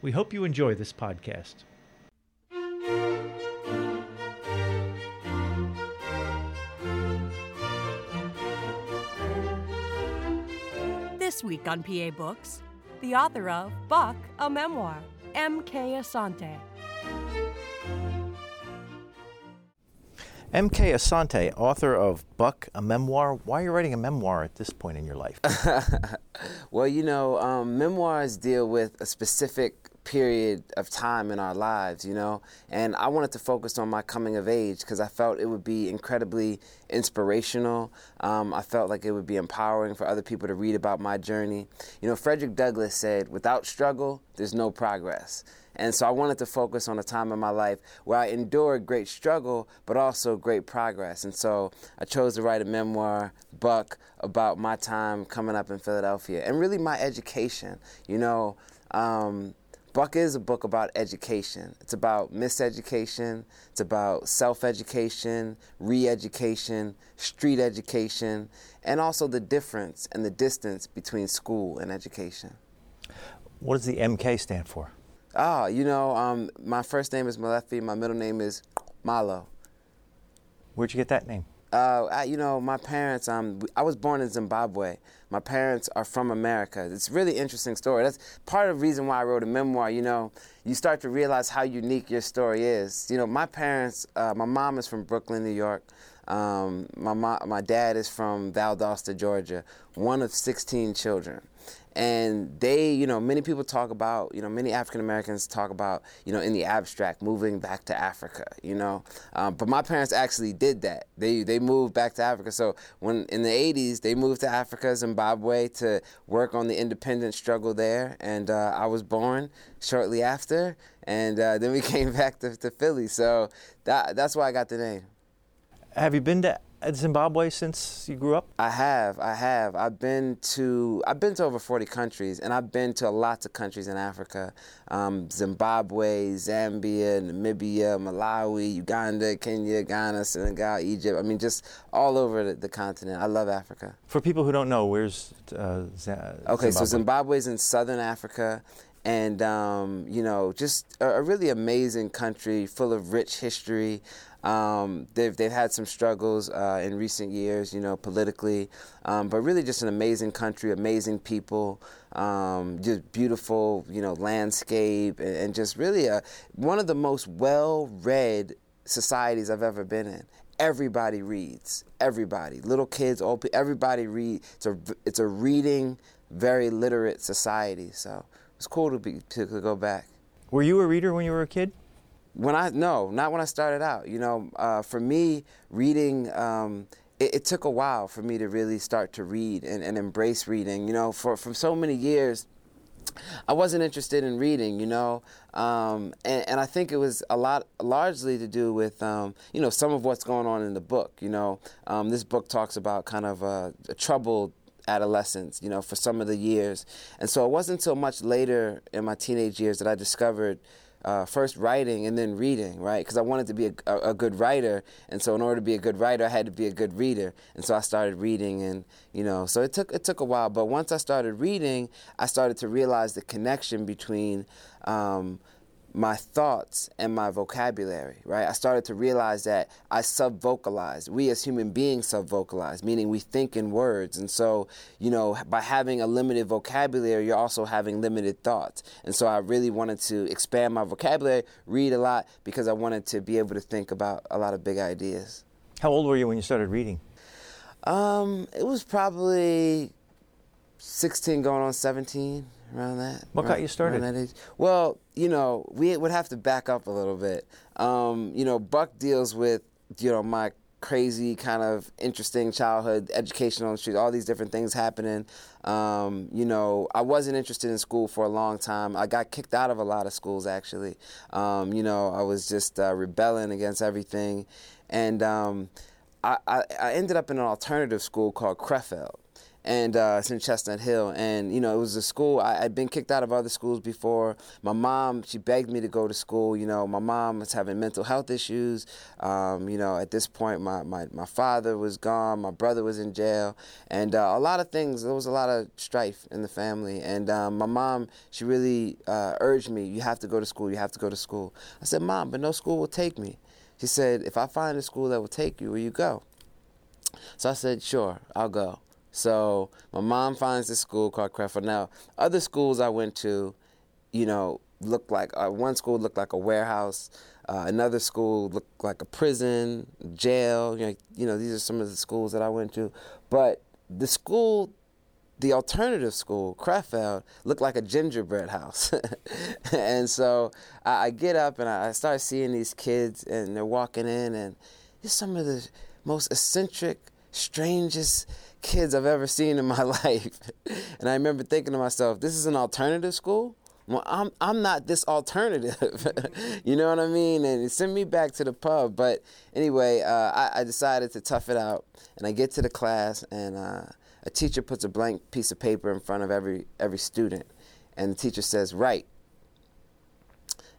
We hope you enjoy this podcast. This week on PA Books, the author of Buck, a Memoir, M.K. Asante. M.K. Asante, author of Buck, a memoir. Why are you writing a memoir at this point in your life? well, you know, um, memoirs deal with a specific period of time in our lives, you know. And I wanted to focus on my coming of age because I felt it would be incredibly inspirational. Um, I felt like it would be empowering for other people to read about my journey. You know, Frederick Douglass said, without struggle, there's no progress. And so I wanted to focus on a time in my life where I endured great struggle, but also great progress. And so I chose to write a memoir, Buck, about my time coming up in Philadelphia and really my education. You know, um, Buck is a book about education. It's about miseducation, it's about self education, re education, street education, and also the difference and the distance between school and education. What does the MK stand for? Ah, you know, um, my first name is Molefi, my middle name is Malo. Where'd you get that name? Uh, I, you know, my parents. Um, I was born in Zimbabwe. My parents are from America. It's a really interesting story. That's part of the reason why I wrote a memoir. You know, you start to realize how unique your story is. You know, my parents. Uh, my mom is from Brooklyn, New York. Um, my my dad is from Valdosta, Georgia. One of 16 children and they you know many people talk about you know many african americans talk about you know in the abstract moving back to africa you know? Um, but my parents actually did that. They they moved back to africa. So when in the 80s they moved to africa zimbabwe to work on the independence struggle there. And uh, i was born shortly after and uh, then we came back to, to philly. So that, that's why i got the name. Have you been to at Zimbabwe since you grew up? I have. I have. I've been to I've been to over 40 countries, and I've been to lots of countries in Africa: um, Zimbabwe, Zambia, Namibia, Malawi, Uganda, Kenya, Ghana, Senegal, Egypt. I mean, just all over the, the continent. I love Africa. For people who don't know, where's uh, Z- okay? Zimbabwe? So Zimbabwe is in southern Africa and um, you know, just a, a, really amazing country full of rich history. Um, they've they've had some struggles uh, in recent years, you know, politically, um, but really just an amazing country, amazing people, um, just beautiful, you know, landscape, and, and just really a, one of the most well-read societies I've ever been in. Everybody reads. Everybody, little kids, old people, everybody read. It's a it's a reading, very literate society. So it's cool to be to, to go back. Were you a reader when you were a kid? When I no, not when I started out. You know, uh, for me, reading. Um, it, it, took a while for me to really start to read and, and embrace reading. You know, for for so many years, I wasn't interested in reading, you know, um, and, and, I think it was a lot, largely to do with, um, you know, some of what's going on in the book. You know, um, this book talks about kind of a, a, troubled adolescence, you know, for some of the years, and so it wasn't until much later in my teenage years that I discovered uh, first writing and then reading, right? Because I wanted to be a, a, good writer, and so in order to be a good writer, I had to be a good reader, and so I started reading, and you know, so it took it took a while, but once I started reading, I started to realize the connection between um, my thoughts and my vocabulary, right? I started to realize that I sub vocalize. We as human beings sub vocalize, meaning we think in words. And so, you know, by having a limited vocabulary, you're also having limited thoughts. And so I really wanted to expand my vocabulary, read a lot, because I wanted to be able to think about a lot of big ideas. How old were you when you started reading? Um, it was probably 16 going on 17 around that. What around, got you started? That age. Well, you know, we would have to back up a little bit. Um, you know, Buck deals with you know my crazy kind of interesting childhood, educational issues, all these different things happening. Um, you know, I wasn't interested in school for a long time. I got kicked out of a lot of schools actually. Um, you know, I was just uh, rebelling against everything, and um, I, I, I ended up in an alternative school called Crefeld and uh, it's in Chestnut Hill. And you know, it was a school. I, had been kicked out of other schools before. My mom, she begged me to go to school. You know, my mom was having mental health issues. Um, you know, at this point, my, my, my father was gone. My brother was in jail, and uh, a lot of things. There was a lot of strife in the family. And um, my mom, she really uh, urged me, "You have to go to school. You have to go to school." I said, "Mom, but no school will take me." She said, "If I find a school that will take you, will you go?" So I said, "Sure, I'll go." So my mom finds this school called Crefeld. Now, other schools I went to, you know, looked like uh, one school looked like a warehouse. Uh, another school looked like a prison, jail. You know, you know, these are some of the schools that I went to. But the school, the alternative school, Crefeld, looked like a gingerbread house. and so I, I, get up and I, I start seeing these kids, and they're walking in, and it's some of the most eccentric, strangest kids I've ever seen in my life. and I remember thinking to myself, this is an alternative school? Well, I'm I'm not this alternative, you know what I mean? And it sent me back to the pub. But anyway, uh, I, I, decided to tough it out, and I get to the class, and uh, a teacher puts a blank piece of paper in front of every every student, and the teacher says, "Write."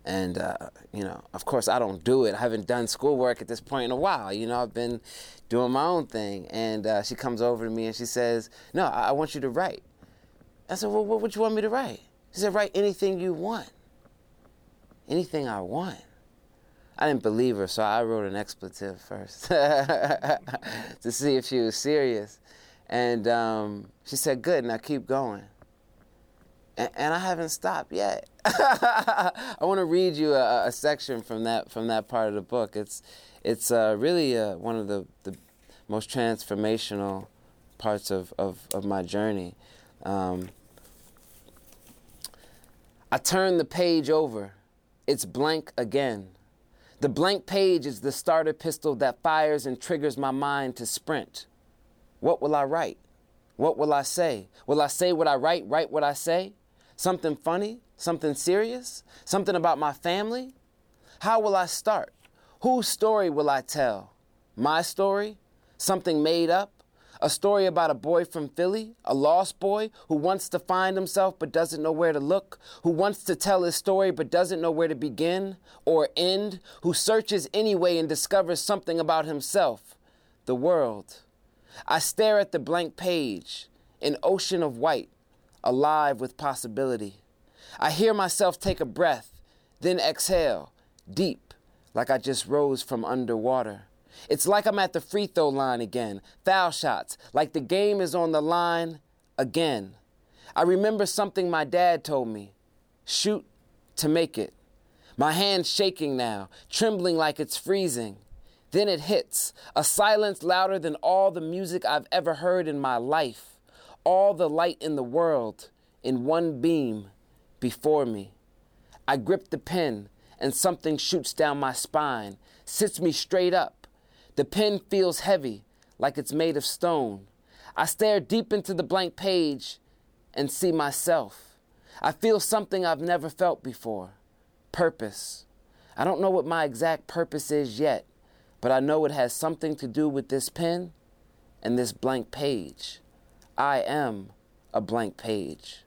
And, uh, you know, of course, I don't do it. I haven't done schoolwork at this point in a while. You know, I've been doing my own thing. And uh, she comes over to me and she says, No, I, I want you to write. I said, Well, what would you want me to write? She said, Write anything you want. Anything I want. I didn't believe her, so I wrote an expletive first to see if she was serious. And um, she said, Good, now keep going and, and I haven't stopped yet. I want to read you a, a, section from that from that part of the book. It's it's uh, really uh, one of the, the most transformational parts of, of, of my journey. Um, I turn the page over. It's blank again. The blank page is the starter pistol that fires and triggers my mind to sprint. What will I write? What will I say? Will I say what I write, write what I say? Something funny? Something serious? Something about my family? How will I start? Whose story will I tell? My story? Something made up? A story about a boy from Philly, a lost boy who wants to find himself but doesn't know where to look, who wants to tell his story but doesn't know where to begin or end, who searches anyway and discovers something about himself, the world. I stare at the blank page, an ocean of white, alive with possibility. I hear myself take a breath, then exhale, deep, like I just rose from underwater. It's like I'm at the free throw line again, foul shots, like the game is on the line again. I remember something my dad told me shoot to make it. My hand's shaking now, trembling like it's freezing. Then it hits, a silence louder than all the music I've ever heard in my life all the light in the world in one beam before me. I grip the pen, and something shoots down my spine, sits me straight up. The pen feels heavy, like it's made of stone. I stare deep into the blank page and see myself. I feel something I've never felt before purpose. I don't know what my exact purpose is yet, but I know it has something to do with this pen and this blank page. I am a blank page.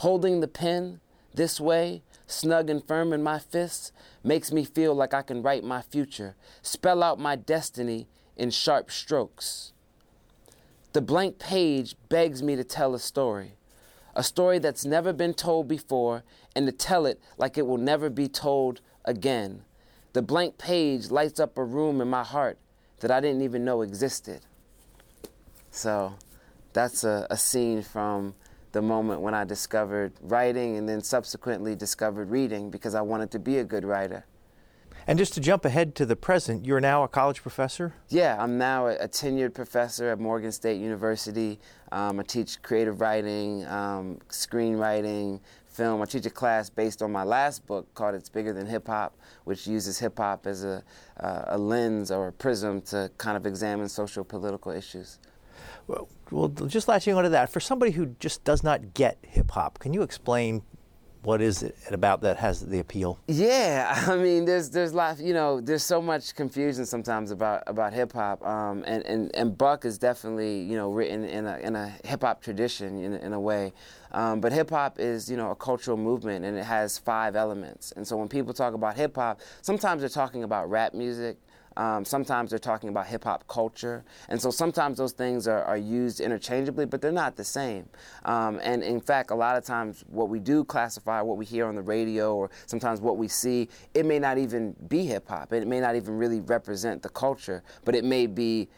Holding the pen this way, snug and firm in my fists, makes me feel like I can write my future, spell out my destiny in sharp strokes. The blank page begs me to tell a story, a story that's never been told before, and to tell it like it will never be told again. The blank page lights up a room in my heart that I didn't even know existed. So, that's a, a scene from the moment when I discovered writing and then subsequently discovered reading because I wanted to be a good writer. And just to jump ahead to the present, you're now a college professor? Yeah, I'm now a, tenured professor at Morgan State University. Um, I teach creative writing, um, screenwriting, film. I teach a class based on my last book called It's Bigger Than Hip Hop, which uses hip hop as a, uh, a lens or a prism to kind of examine social political issues. Well, just latching onto that, for somebody who just does not get hip hop, can you explain what is it about that has the appeal? Yeah, I mean, there's there's lot, you know, there's so much confusion sometimes about about hip hop, um, and, and and Buck is definitely you know written in a in a hip hop tradition in in a way, um, but hip hop is you know a cultural movement and it has five elements, and so when people talk about hip hop, sometimes they're talking about rap music, um, sometimes they're talking about hip hop culture. And so sometimes those things are, are used interchangeably, but they're not the same. Um, and in fact, a lot of times what we do classify, what we hear on the radio, or sometimes what we see, it may not even be hip hop. It may not even really represent the culture, but it may be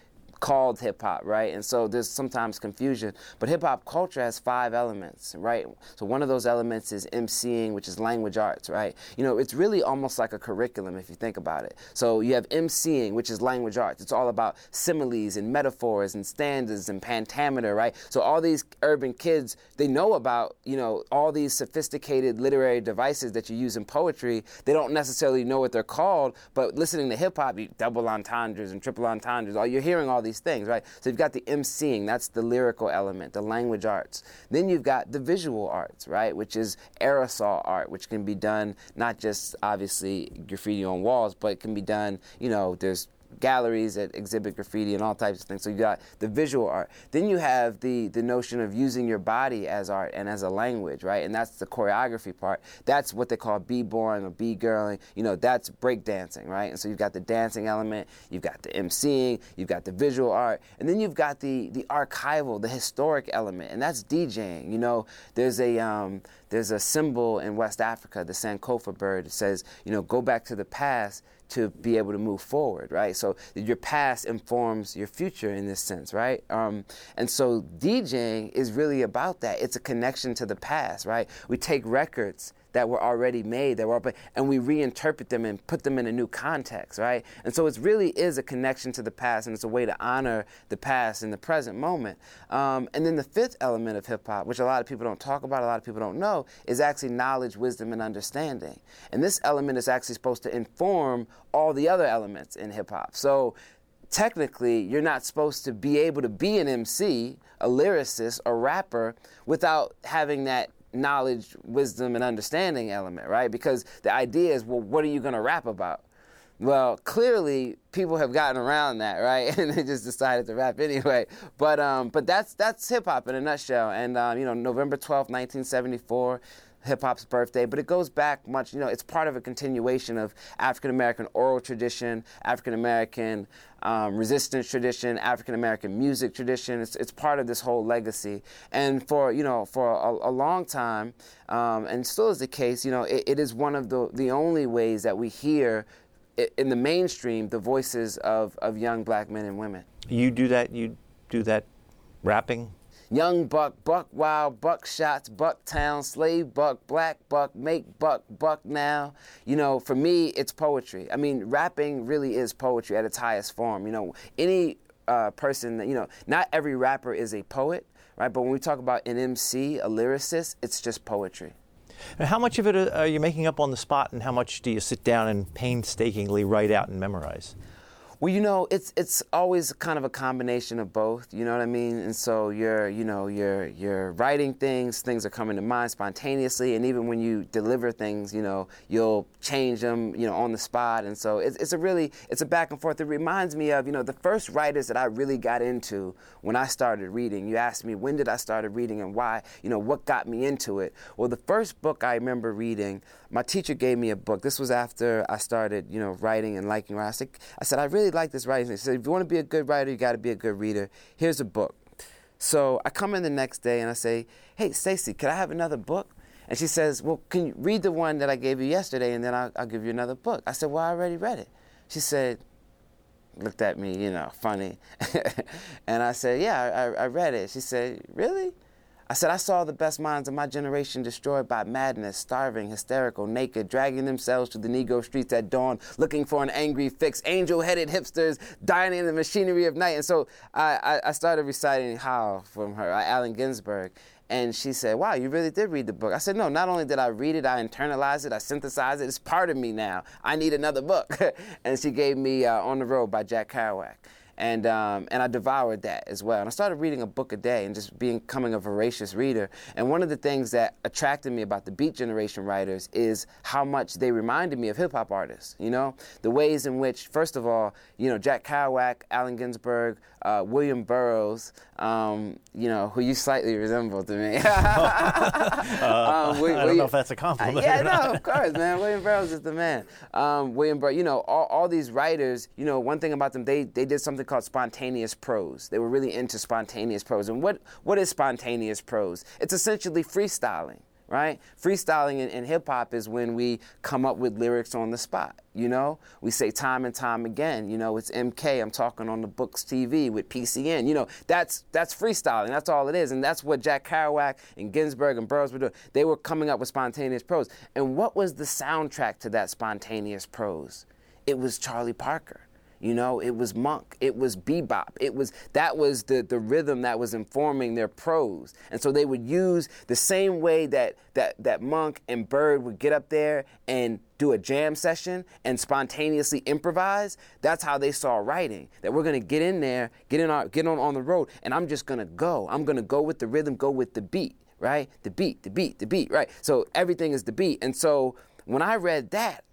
called hip hop, right? And so there's sometimes confusion. But hip hop culture has five elements, right? So one of those elements is MCing, which is language arts, right? You know, it's really almost like a curriculum if you think about it. So you have MCing, which is language arts. It's all about similes and metaphors and stanzas and pentameter, right? So all these urban kids, they know about, you know, all these sophisticated literary devices that you use in poetry. They don't necessarily know what they're called, but listening to hip hop, you double entendres and triple entendres, all you're hearing all these these things, right? So you've got the emceeing, that's the lyrical element, the language arts. Then you've got the visual arts, right, which is aerosol art, which can be done not just obviously graffiti on walls, but it can be done, you know, there's galleries that exhibit graffiti and all types of things. So you got the visual art. Then you have the the notion of using your body as art and as a language, right? And that's the choreography part. That's what they call b-boying or b-girling. You know, that's breakdancing, right? And so you've got the dancing element, you've got the emceeing, you've got the visual art, and then you've got the the archival, the historic element, and that's DJing. You know, there's a um, there's a symbol in West Africa, the Sankofa bird. It says, you know, go back to the past to be able to move forward, right? So your past informs your future in this sense, right? Um, and so DJing is really about that. It's a connection to the past, right? We take records that were already made that were and we reinterpret them and put them in a new context right? And so it really is a connection to the past and it's a way to honor the past in the present moment. Um, and then the fifth element of hip-hop which a lot of people don't talk about a lot of people don't know is actually knowledge wisdom and understanding. And this element is actually supposed to inform all the other elements in hip-hop so technically you're not supposed to be able to be an MC, a lyricist, a rapper without having that knowledge, wisdom, and understanding element, right? Because the idea is, well, what are you going to rap about? Well, clearly people have gotten around that, right? And they just decided to rap anyway. But um, but that's that's hip hop in a nutshell. And um, you know, November twelfth, nineteen seventy four hip hop's birthday, but it goes back much, you know, it's part of a continuation of African American oral tradition, African American um, resistance tradition, African American music tradition. It's, it's part of this whole legacy. And for, you know, for a, a long time, um, and still is the case, you know, it, it is one of the, the only ways that we hear in the mainstream the voices of, of young black men and women. You do that, you do that rapping Young buck, buck wild, buck shots, buck town, slave buck, black buck, make buck, buck now. You know, for me, it's poetry. I mean, rapping really is poetry at its highest form. You know, any uh, person that, you know, not every rapper is a poet, right? But when we talk about an MC, a lyricist, it's just poetry. And how much of it uh, are you making up on the spot, and how much do you sit down and painstakingly write out and memorize? Well, you know, it's it's always kind of a combination of both. You know what I mean? And so you're, you know, you're you're writing things, things are coming to mind spontaneously, and even when you deliver things, you know, you'll change them, you know, on the spot. And so it's, it's a really it's a back and forth. It reminds me of, you know, the first writers that I really got into when I started reading. You asked me when did I started reading and why? You know, what got me into it? Well, the first book I remember reading, my teacher gave me a book. This was after I started, you know, writing and liking writing. I said, I really like this writing. He said, if you want to be a good writer, you got to be a good reader. Here's a book. So I come in the next day and I say, hey, Stacy, could I have another book? And she says, well, can you read the one that I gave you yesterday and then I'll, I'll give you another book? I said, well, I already read it. She said, looked at me, you know, funny. and I said, yeah, I, I read it. She said, really? I said, I saw the best minds of my generation destroyed by madness, starving, hysterical, naked, dragging themselves to the Negro streets at dawn, looking for an angry fix, angel headed hipsters dying in the machinery of night. And so I, I, I started reciting Howl from her, Allen Ginsberg. And she said, Wow, you really did read the book. I said, No, not only did I read it, I internalized it, I synthesized it. It's part of me now. I need another book. and she gave me uh, On the Road by Jack Kerouac and um, and I devoured that as well. And I started reading a book a day and just becoming a voracious reader. And one of the things that attracted me about the Beat Generation writers is how much they reminded me of hip hop artists. You know, the ways in which, first of all, you know, Jack Kerouac, Allen Ginsberg, uh, William Burroughs, um, you know, who you slightly resemble to me. uh, um, we, I don't know if that's a compliment. Uh, yeah, no, of course, man. William Burroughs is the man. Um, William Burroughs, you know, all, all these writers, you know, one thing about them, they, they did something called spontaneous prose. They were really into spontaneous prose. And what, what is spontaneous prose? It's essentially freestyling right? Freestyling in, in hip hop is when we come up with lyrics on the spot. You know, we say time and time again. You know, it's MK. I'm talking on the books TV with PCN. You know, that's that's freestyling. That's all it is, and that's what Jack Kerouac and Ginsberg and Burroughs were doing. They were coming up with spontaneous prose. And what was the soundtrack to that spontaneous prose? It was Charlie Parker. You know, it was monk, it was bebop, it was that was the, the rhythm that was informing their prose. And so they would use the same way that that that monk and bird would get up there and do a jam session and spontaneously improvise. That's how they saw writing. That we're gonna get in there, get in our get on on the road, and I'm just gonna go. I'm gonna go with the rhythm, go with the beat, right? The beat, the beat, the beat, right? So everything is the beat. And so when I read that,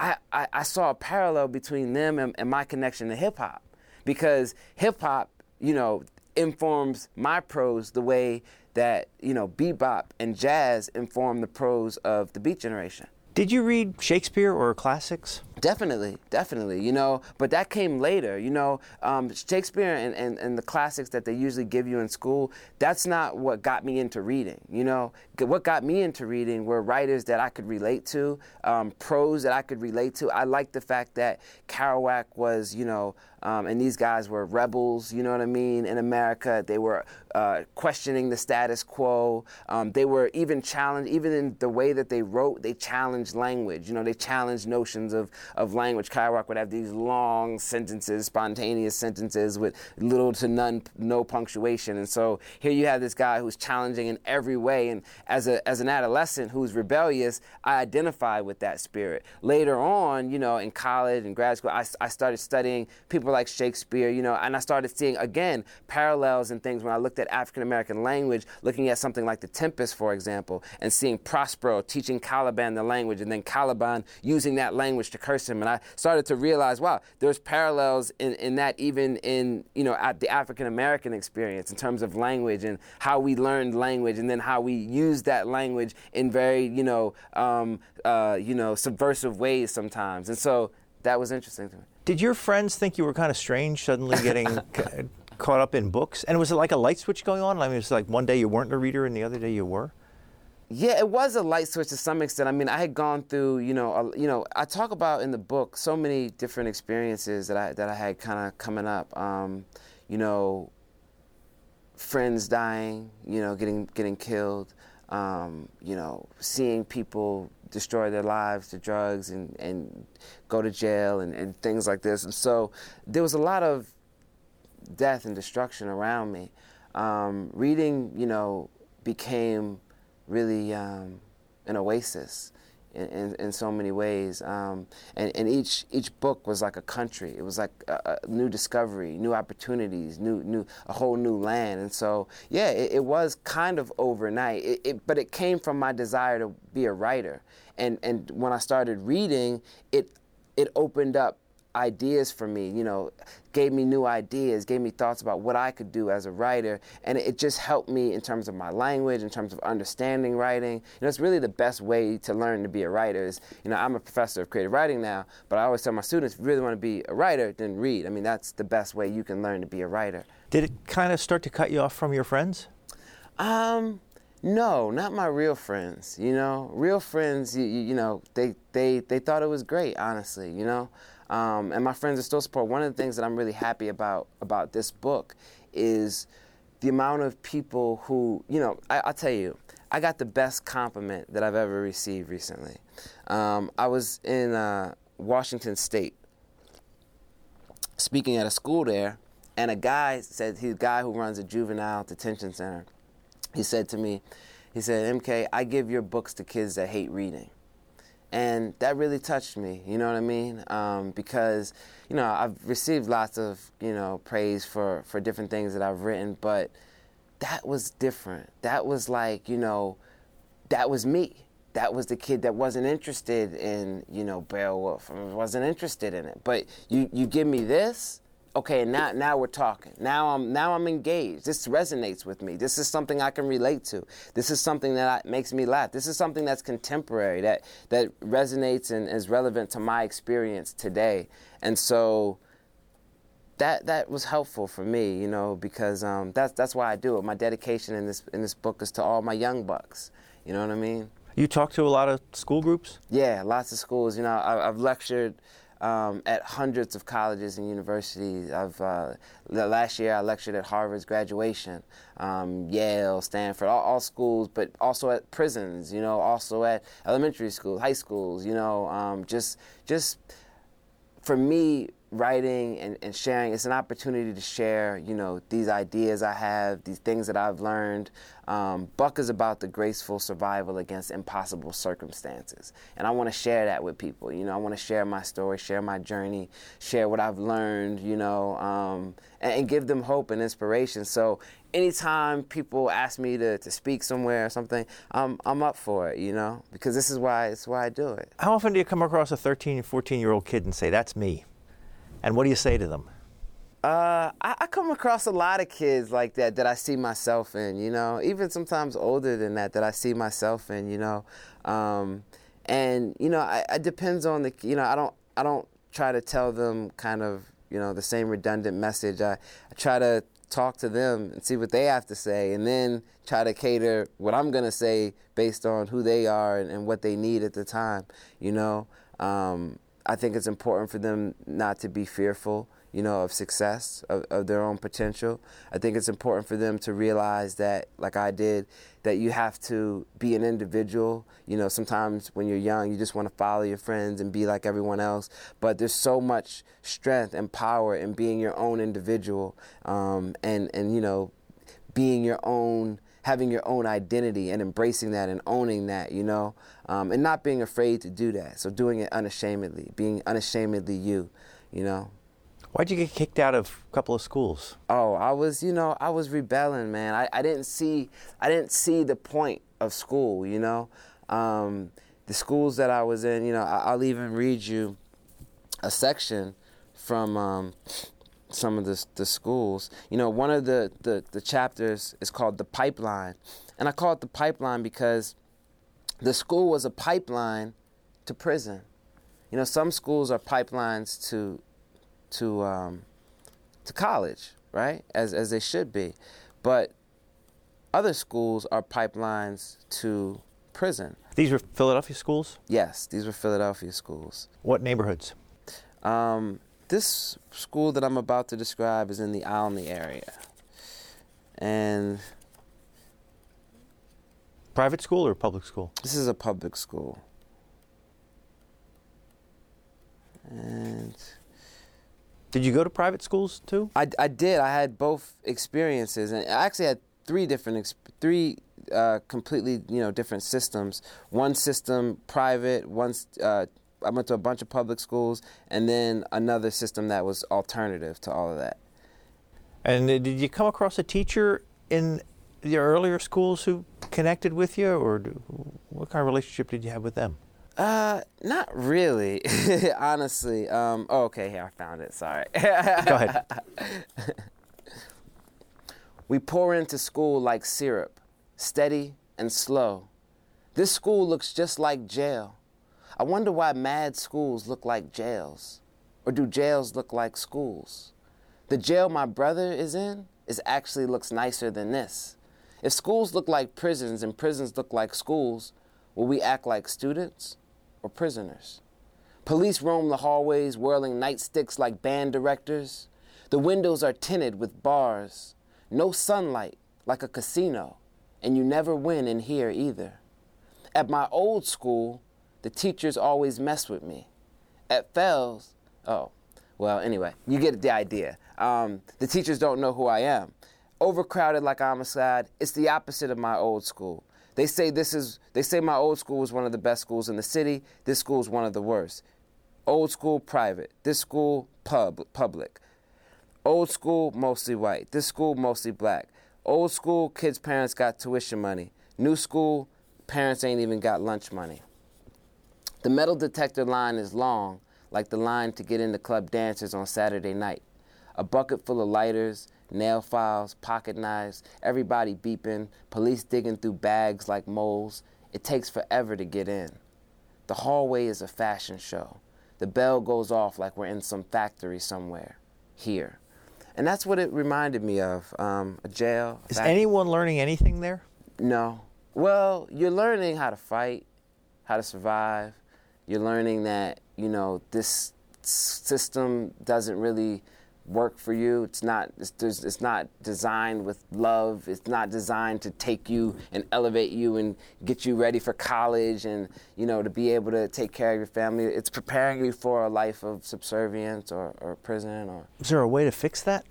I, I, saw a parallel between them and, and my connection to hip hop because hip hop, you know, informs my prose the way that, you know, bebop and jazz inform the prose of the beat generation. Did you read Shakespeare or classics? Definitely, definitely, you know, but that came later, you know. Um, Shakespeare and, and, and the classics that they usually give you in school, that's not what got me into reading, you know. What got me into reading were writers that I could relate to, um, prose that I could relate to. I liked the fact that Kerouac was, you know, um, and these guys were rebels, you know what I mean, in America. They were uh, questioning the status quo. Um, they were even challenged, even in the way that they wrote, they challenged language. You know, they challenged notions of, of language. Kerouac would have these long sentences, spontaneous sentences with little to none, no punctuation. And so here you have this guy who's challenging in every way. And as, a, as an adolescent who's rebellious, I identify with that spirit. Later on, you know, in college and grad school, I, I started studying people like Shakespeare, you know, and I started seeing, again, parallels and things when I looked at African American language, looking at something like The Tempest, for example, and seeing Prospero teaching Caliban the language and then Caliban using that language to curse him. And I started to realize, wow, there's parallels in, in that even in, you know, at the African American experience in terms of language and how we learned language and then how we use that language in very, you know, um, uh, you know, subversive ways sometimes. And so that was interesting to me. Did your friends think you were kind of strange suddenly getting caught up in books? And was it like a light switch going on? I mean, it's like one day you weren't a reader and the other day you were? Yeah, it was a light switch to some extent. I mean, I had gone through, you know, a, you know, I talk about in the book so many different experiences that I that I had kind of coming up. Um, you know, friends dying, you know, getting getting killed, um, you know, seeing people destroy their lives to drugs and, and go to jail and, and things like this. And so there was a lot of death and destruction around me. Um, reading, you know, became really um, an oasis in, in, in, so many ways. Um, and, and each each book was like a country. It was like a, a, new discovery, new opportunities, new new a whole new land. And so yeah, it, it was kind of overnight. It, it, but it came from my desire to be a writer. And and when I started reading, it it opened up ideas for me, you know, gave me new ideas, gave me thoughts about what I could do as a writer, and it just helped me in terms of my language, in terms of understanding writing. You know, it's really the best way to learn to be a writer is, you know, I'm a professor of creative writing now, but I always tell my students, if you really want to be a writer, then read. I mean, that's the best way you can learn to be a writer. Did it kind of start to cut you off from your friends? Um, no, not my real friends. You know, real friends. You, you, you know, they, they they thought it was great. Honestly, you know, um, and my friends are still support. One of the things that I'm really happy about about this book is the amount of people who, you know, I, will tell you, I got the best compliment that I've ever received recently. Um, I was in uh, Washington State speaking at a school there, and a guy said he's a guy who runs a juvenile detention center he said to me, he said, MK, I give your books to kids that hate reading. And that really touched me, you know what I mean? Um, because, you know, I've received lots of, you know, praise for, for different things that I've written, but that was different. That was like, you know, that was me. That was the kid that wasn't interested in, you know, Beowulf. Wasn't interested in it. But you, you give me this, okay, now now we're talking. Now I'm now I'm engaged. This resonates with me. This is something I can relate to. This is something that makes me laugh. This is something that's contemporary that that resonates and is relevant to my experience today. And so that that was helpful for me, you know, because um, that's that's why I do it. My dedication in this in this book is to all my young bucks. You know what I mean? You talk to a lot of school groups? Yeah, lots of schools. You know, I, I've lectured um, at hundreds of colleges and universities. I've, uh, last year I lectured at Harvard's graduation, um, Yale, Stanford, all, all, schools, but also at prisons. You know, also at elementary schools, high schools. You know, um, just just for me, writing and, and sharing it's an opportunity to share you know these ideas i have these things that i've learned um, buck is about the graceful survival against impossible circumstances. And i want to share that with people you know i want to share my story share my journey share what i've learned you know um, and, and, give them hope and inspiration. So anytime people ask me to, to speak somewhere or something I'm, I'm up for it you know because this is why it's why i do it. How often do you come across a 13 14 year old kid and say that's me and what do you say to them? Uh, I, I, come across a lot of kids like that that I see myself in, you know, even sometimes older than that that I see myself in, you know. Um, and you know, it depends on the, you know, I don't, I don't try to tell them kind of, you know, the same redundant message. I, I try to talk to them and see what they have to say, and then try to cater what I'm gonna say based on who they are and, and what they need at the time, you know. Um, I think it's important for them not to be fearful, you know, of success, of, of, their own potential. I think it's important for them to realize that, like I did, that you have to be an individual. You know, sometimes when you're young, you just want to follow your friends and be like everyone else. But there's so much strength and power in being your own individual, um, and and you know, being your own having your own identity and embracing that and owning that, you know, um, and not being afraid to do that. So doing it unashamedly, being unashamedly you, you know. Why'd you get kicked out of a couple of schools? Oh, I was, you know, I was rebelling, man. I, I didn't see, I didn't see the point of school, you know. Um, the schools that I was in, you know, I, will even read you a section from um, some of the, the schools. You know, one of the, the, the chapters is called The Pipeline. And I call it The Pipeline because the school was a pipeline to prison. You know, some schools are pipelines to, to, um, to college, right? As, as they should be. But other schools are pipelines to prison. These were Philadelphia schools? Yes, these were Philadelphia schools. What neighborhoods? Um, this school that I'm about to describe is in the Olney area. And private school or public school? This is a public school. And did you go to private schools too? I, I did. I had both experiences, and I actually had three different, three uh, completely you know different systems. One system private, one uh, I went to a bunch of public schools, and then another system that was alternative to all of that. And did you come across a teacher in your earlier schools who connected with you, or do, what kind of relationship did you have with them? Uh, not really, honestly. Um, oh, okay, here I found it. Sorry. Go ahead. we pour into school like syrup, steady and slow. This school looks just like jail. I wonder why mad schools look like jails. Or do jails look like schools? The jail my brother is in is actually looks nicer than this. If schools look like prisons and prisons look like schools, will we act like students or prisoners? Police roam the hallways whirling nightsticks like band directors. The windows are tinted with bars. No sunlight like a casino, and you never win in here either. At my old school, the teachers always mess with me. At Fells, oh, well, anyway, you get the idea. Um, the teachers don't know who I am. overcrowded like Amistad. It's the opposite of my old school. They say this is they say my old school was one of the best schools in the city. This school is one of the worst. Old school private. This school pub public. Old school mostly white. This school mostly black. Old school kids' parents got tuition money. New school parents ain't even got lunch money. The metal detector line is long, like the line to get into club dancers on Saturday night. A bucket full of lighters, nail files, pocket knives, everybody beeping, police digging through bags like moles. It takes forever to get in. The hallway is a fashion show. The bell goes off like we're in some factory somewhere. Here. And that's what it reminded me of um, a jail. Is anyone learning anything there? No. Well, you're learning how to fight, how to survive. You're learning that, you know, this system doesn't really work for you. It's not it's, it's, not designed with love. It's not designed to take you and elevate you and get you ready for college and you know to be able to take care of your family. It's preparing you for a life of subservience or, or prison or. Is there a way to fix that?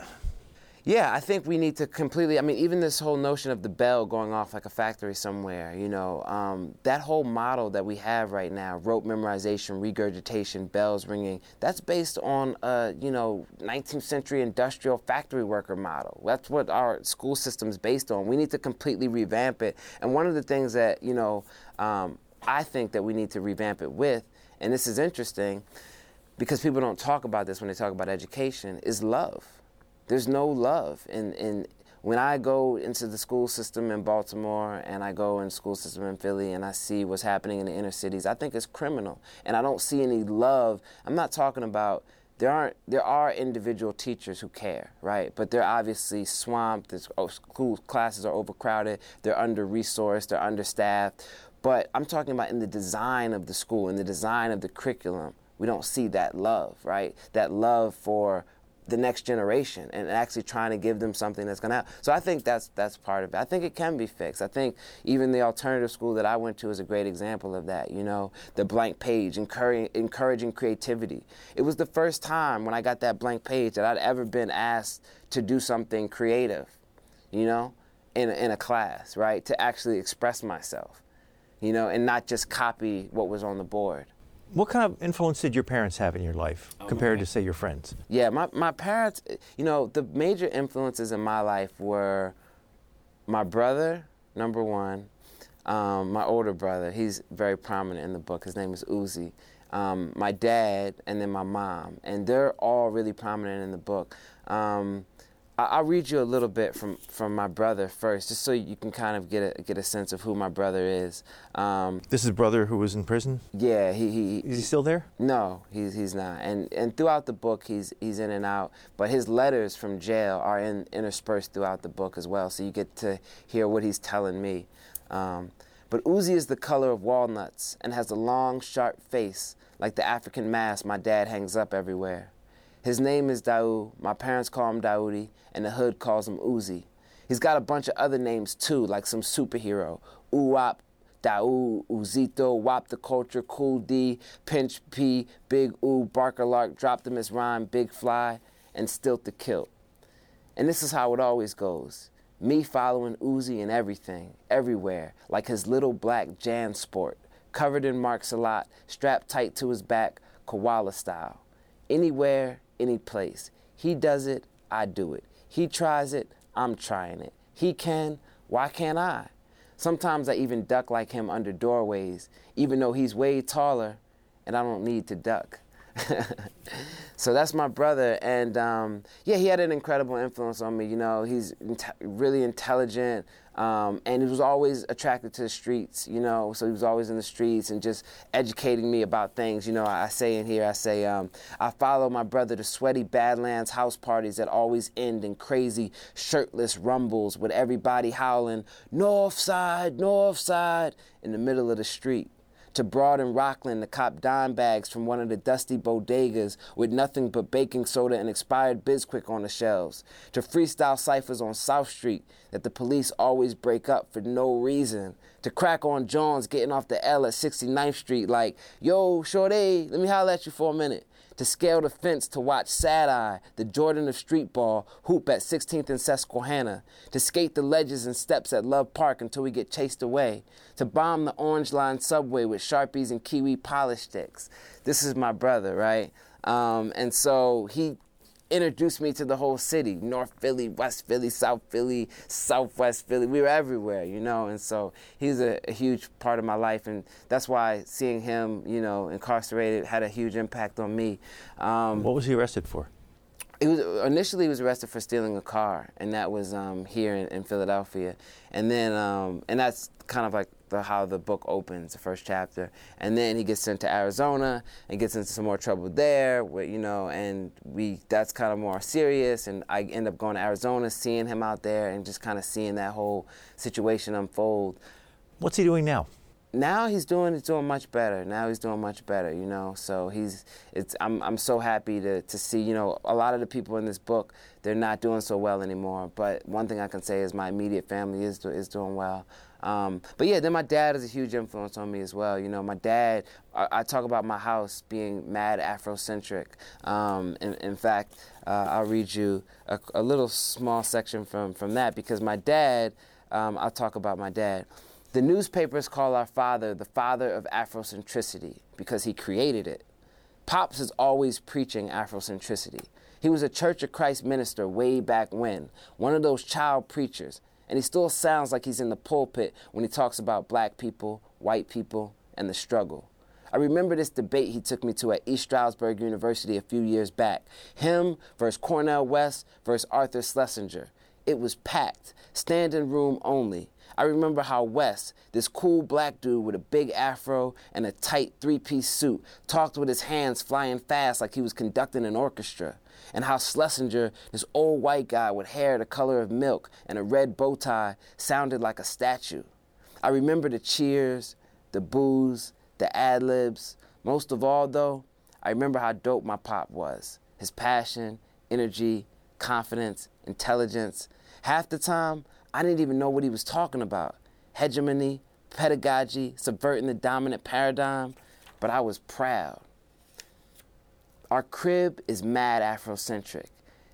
Yeah, I think we need to completely. I mean, even this whole notion of the bell going off like a factory somewhere, you know, um, that whole model that we have right now rote memorization, regurgitation, bells ringing that's based on a, you know, 19th century industrial factory worker model. That's what our school system is based on. We need to completely revamp it. And one of the things that, you know, um, I think that we need to revamp it with, and this is interesting because people don't talk about this when they talk about education, is love there's no love. And, and when I go into the school system in Baltimore and I go in school system in Philly and I see what's happening in the inner cities, I think it's criminal. And I don't see any love. I'm not talking about there aren't there are individual teachers who care, right? But they're obviously swamped. The oh, school classes are overcrowded. They're under resourced. They're understaffed. But I'm talking about in the design of the school, in the design of the curriculum. We don't see that love, right? That love for the next generation and actually trying to give them something that's going to help. So I think that's that's part of it. I think it can be fixed. I think even the alternative school that I went to is a great example of that. You know, the blank page, encouraging encouraging creativity. It was the first time when I got that blank page that I'd ever been asked to do something creative. You know, in a, in a class, right? To actually express myself. You know, and not just copy what was on the board. What kind of influence did your parents have in your life oh, compared to, say, your friends? Yeah, my, my parents, you know, the major influences in my life were my brother, number one, um, my older brother. He's very prominent in the book. His name is Uzi. Um, my dad, and then my mom. And they're all really prominent in the book. Um, I'll read you a little bit from, from my brother first, just so you can kind of get a get a sense of who my brother is. Um, this is brother who was in prison. Yeah, he, he is he still there? No, he's he's not. And and throughout the book, he's he's in and out. But his letters from jail are in, interspersed throughout the book as well, so you get to hear what he's telling me. Um, but Uzi is the color of walnuts and has a long, sharp face like the African mask my dad hangs up everywhere. His name is Daoud. My parents call him Daoudi, and the hood calls him Uzi. He's got a bunch of other names too, like some superhero. Uwap, Daoud, Uzito, Wap the Culture, Cool D, Pinch P, Big U, Barker Lark, Drop the Miss rhyme, Big Fly, and Stilt the Kilt. And this is how it always goes. Me following Uzi and everything, everywhere, like his little black JanSport, covered in Marc-Celotte, strapped tight to his back, koala style. Anywhere, any place. He does it, I do it. He tries it, I'm trying it. He can, why can't I? Sometimes I even duck like him under doorways, even though he's way taller and I don't need to duck. so that's my brother, and um, yeah, he had an incredible influence on me. You know, he's really intelligent, um, and he was always attracted to the streets. You know, so he was always in the streets and just educating me about things. You know, I say in here, I say, um, I follow my brother to sweaty Badlands house parties that always end in crazy shirtless rumbles with everybody howling "North Side, North Side" in the middle of the street to Broad and Rockland to cop dime bags from one of the dusty bodegas with nothing but baking soda and expired Bisquick on the shelves, to freestyle ciphers on South Street that the police always break up for no reason, to crack on Johns getting off the L at 69th Street like, yo, shorty, let me holler at you for a minute to scale the fence to watch Sad Eye, the Jordan of street ball, hoop at 16th and Susquehanna, to skate the ledges and steps at Love Park until we get chased away, to bomb the Orange Line subway with Sharpies and Kiwi polish sticks. This is my brother, right? Um, and so he introduced me to the whole city North Philly, West Philly, South Philly, Southwest Philly. We were everywhere, you know, and so he's a, a, huge part of my life. And that's why seeing him, you know, incarcerated had a huge impact on me. Um, what was he arrested for? He was initially he was arrested for stealing a car, and that was um, here in, in, Philadelphia. And then, um, and that's kind of like the, how the book opens, the first chapter. And then he gets sent to Arizona and gets into some more trouble there, where, you know, and we that's kind of more serious. And I end up going to Arizona, seeing him out there, and just kind of seeing that whole situation unfold. What's he doing now? Now he's doing he's doing much better. Now he's doing much better, you know. So he's it's I'm I'm so happy to to see, you know, a lot of the people in this book, they're not doing so well anymore. But one thing I can say is my immediate family is is doing well. Um, but yeah, then my dad is a huge influence on me as well. You know, my dad, I, I talk about my house being mad Afrocentric. Um, in, in, fact, uh, I'll read you a, a, little small section from, from that because my dad, um, I'll talk about my dad. The newspapers call our father the father of Afrocentricity because he created it. Pops is always preaching Afrocentricity. He was a Church of Christ minister way back when, one of those child preachers, and he still sounds like he's in the pulpit when he talks about black people, white people, and the struggle. I remember this debate he took me to at East Stroudsburg University a few years back. Him versus Cornel West versus Arthur Schlesinger. It was packed, standing room only. I remember how West, this cool black dude with a big afro and a tight three piece suit, talked with his hands flying fast like he was conducting an orchestra. And how Schlesinger, this old white guy with hair the color of milk and a red bow tie, sounded like a statue. I remember the cheers, the boos, the ad libs. Most of all, though, I remember how dope my pop was his passion, energy, confidence, intelligence. Half the time, I didn't even know what he was talking about hegemony, pedagogy, subverting the dominant paradigm, but I was proud. Our crib is mad Afrocentric.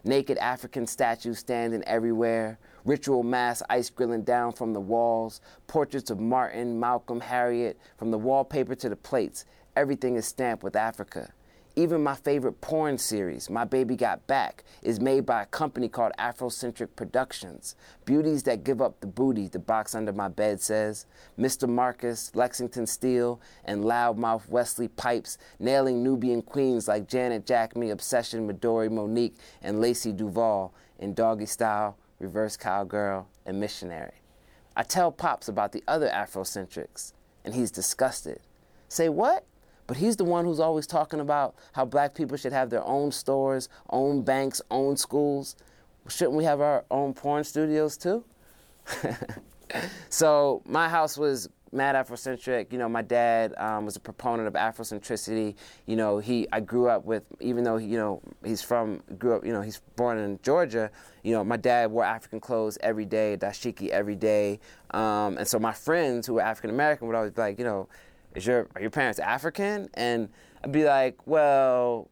Naked African statues standing everywhere, ritual mass ice grilling down from the walls, portraits of Martin, Malcolm, Harriet, from the wallpaper to the plates. Everything is stamped with Africa. Even my favorite porn series, My Baby Got Back, is made by a company called Afrocentric Productions. Beauties that give up the booty, the box under my bed says. Mr. Marcus, Lexington Steele, and loudmouth Wesley Pipes, nailing Nubian queens like Janet Jacme, Obsession, Midori Monique, and Lacey Duval in Doggy Style, Reverse Cowgirl, and Missionary. I tell Pops about the other Afrocentrics, and he's disgusted. Say what? But he's the one who's always talking about how black people should have their own stores, own banks, own schools. Shouldn't we have our own porn studios too? so my house was mad Afrocentric. You know, my dad um, was a proponent of Afrocentricity. You know, he I grew up with, even though you know he's from grew up, you know he's born in Georgia. You know, my dad wore African clothes every day, dashiki every day, um, and so my friends who were African American would always be like, you know, is your are your parents African? And I'd be like, well,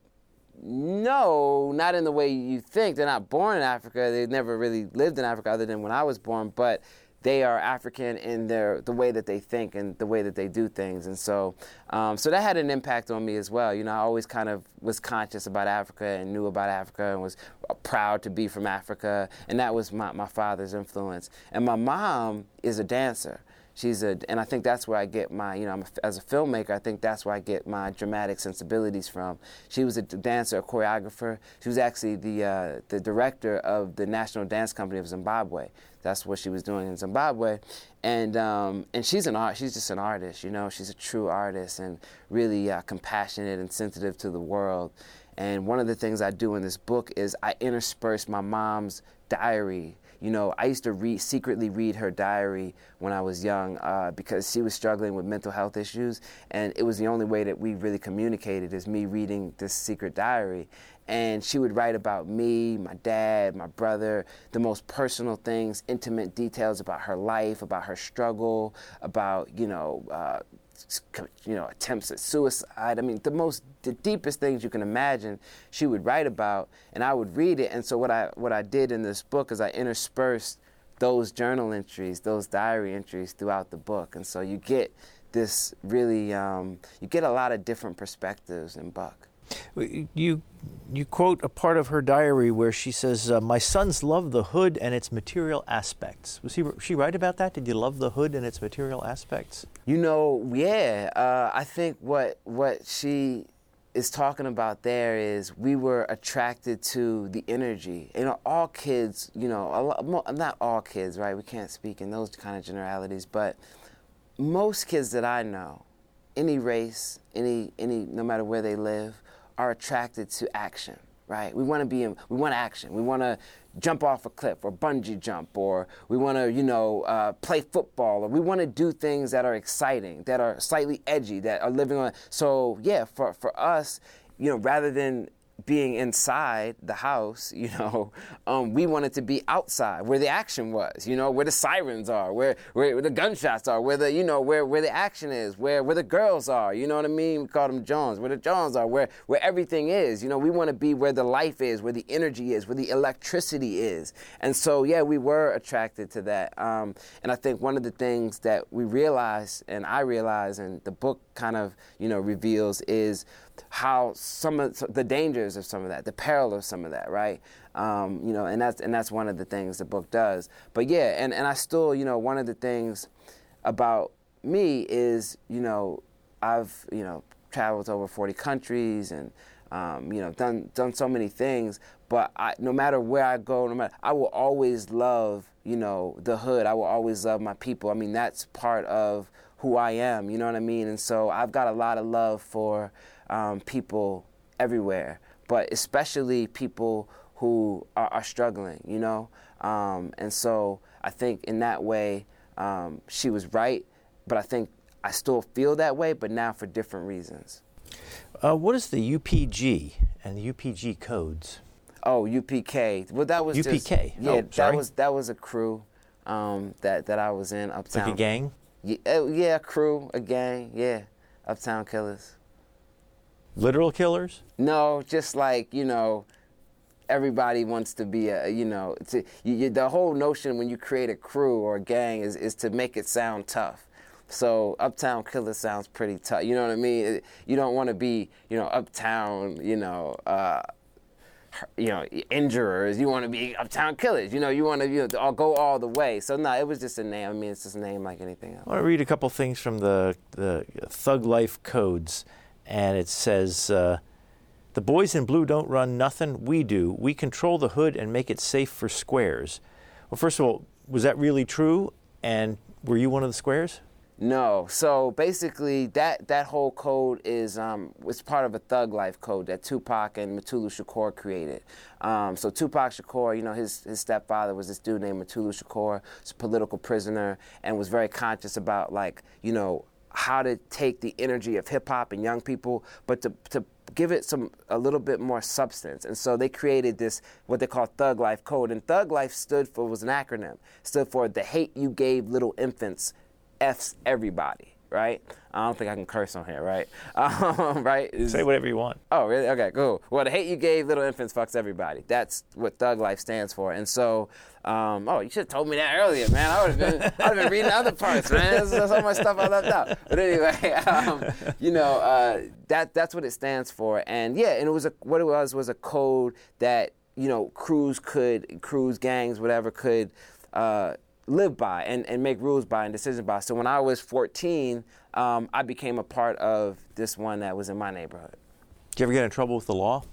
no, not in the way you think. They're not born in Africa. They never really lived in Africa other than when I was born, but they are African in their the way that they think and the way that they do things, and so um, so that had an impact on me as well. You know, I always kind of was conscious about Africa and knew about Africa and was proud to be from Africa, and that was my, my father's influence. And my mom is a dancer she's a and i think that's where i get my you know a, as a filmmaker i think that's where i get my dramatic sensibilities from. She was a dancer a choreographer. She was actually the uh, the director of the national dance company of zimbabwe. That's what she was doing in zimbabwe. And um, and she's an art she's just an artist you know she's a true artist and really uh, compassionate and sensitive to the world. And one of the things i do in this book is i intersperse my mom's diary you know, I used to read, secretly read her diary when I was young uh, because she was struggling with mental health issues, and it was the only way that we really communicated is me reading this secret diary. And she would write about me, my dad, my brother, the most personal things, intimate details about her life, about her struggle, about you know. Uh, you know, attempts at suicide. I mean, the most, the deepest things you can imagine, she would write about, and I would read it. And so what I what I did in this book is I interspersed those journal entries, those diary entries throughout the book, and so you get this really, um, you get a lot of different perspectives in Buck. You you quote a part of her diary where she says, uh, "My sons love the hood and its material aspects." Was he, she right about that? Did you love the hood and its material aspects? You know, yeah. Uh, I think what what she is talking about there is we were attracted to the energy. You know, all kids. You know, lot, not all kids, right? We can't speak in those kind of generalities, but most kids that I know, any race, any any, no matter where they live are attracted to action, right? We want to be in, we want action. We want to jump off a cliff or bungee jump or we want to, you know, uh, play football or we want to do things that are exciting, that are slightly edgy, that are living on. So, yeah, for, for us, you know, rather than being inside the house, you know, um, we wanted to be outside where the action was, you know, where the sirens are, where, where, where, the gunshots are, where the, you know, where, where the action is, where, where the girls are, you know what I mean? We call them Jones, where the Jones are, where, where everything is, you know, we want to be where the life is, where the energy is, where the electricity is. And so, yeah, we were attracted to that. Um, and I think one of the things that we realized, and I realized, and the book kind of, you know, reveals is how some of the dangers of some of that, the peril of some of that, right? Um, you know, and that's and that's one of the things the book does. But yeah, and, and I still, you know, one of the things about me is, you know, I've, you know, traveled over 40 countries and um, you know, done done so many things. But I, no matter where I go, no matter, I will always love, you know, the hood. I will always love my people. I mean, that's part of who I am. You know what I mean? And so I've got a lot of love for um, people everywhere, but especially people who are, are struggling, you know? Um, and so I think in that way, um, she was right, but I think I still feel that way, but now for different reasons. Uh, what is the UPG and the UPG codes? Oh, UPK. Well, that was UPK. Just, yeah, oh, that was that was a crew um, that that I was in uptown. Like a gang. Yeah, uh, yeah, a crew, a gang. Yeah, uptown killers. Literal killers? No, just like, you know, everybody wants to be a, you know, to, you, you, the whole notion when you create a crew or a gang is, is to make it sound tough. So Uptown Killer sounds pretty tough. You know what I mean? You don't want to be, you know, Uptown, you know, uh, you know, injurers. You want to be Uptown Killers. You know, you want to you know, go all the way. So no, it was just a name. I mean, it's just a name like anything else. I want to read a couple things from the the Thug Life codes and it says, uh, The boys in blue don't run nothing, we do. We control the hood and make it safe for squares. Well, first of all, was that really true? And were you one of the squares? No. So basically, that, that whole code is um, it's part of a thug life code that Tupac and Mutulu Shakur created. Um, so Tupac Shakur, you know, his, his stepfather was this dude named Mutulu Shakur, a political prisoner, and was very conscious about like, you know, how to take the energy of hip hop and young people, but to, to give it some a little bit more substance. And so they created this what they call Thug Life Code. And Thug Life stood for was an acronym. Stood for the hate you gave little infants F's everybody right? I don't think I can curse on here, right? Um, right? Say whatever you want. Oh, really? Okay, cool. Well, the hate you gave little infants fucks everybody. That's what Thug Life stands for. And so, um, oh, you should have told me that earlier, man. I would have been, I'd have been reading other parts, man. There's so much stuff I left out. But anyway, um, you know, uh, that that's what it stands for. And yeah, and it was a what it was was a code that you know crews could crews gangs whatever could. Uh, live by and, and make rules by and decisions by. So when I was 14, um, I became a part of this one that was in my neighborhood. Did you ever get in trouble with the law?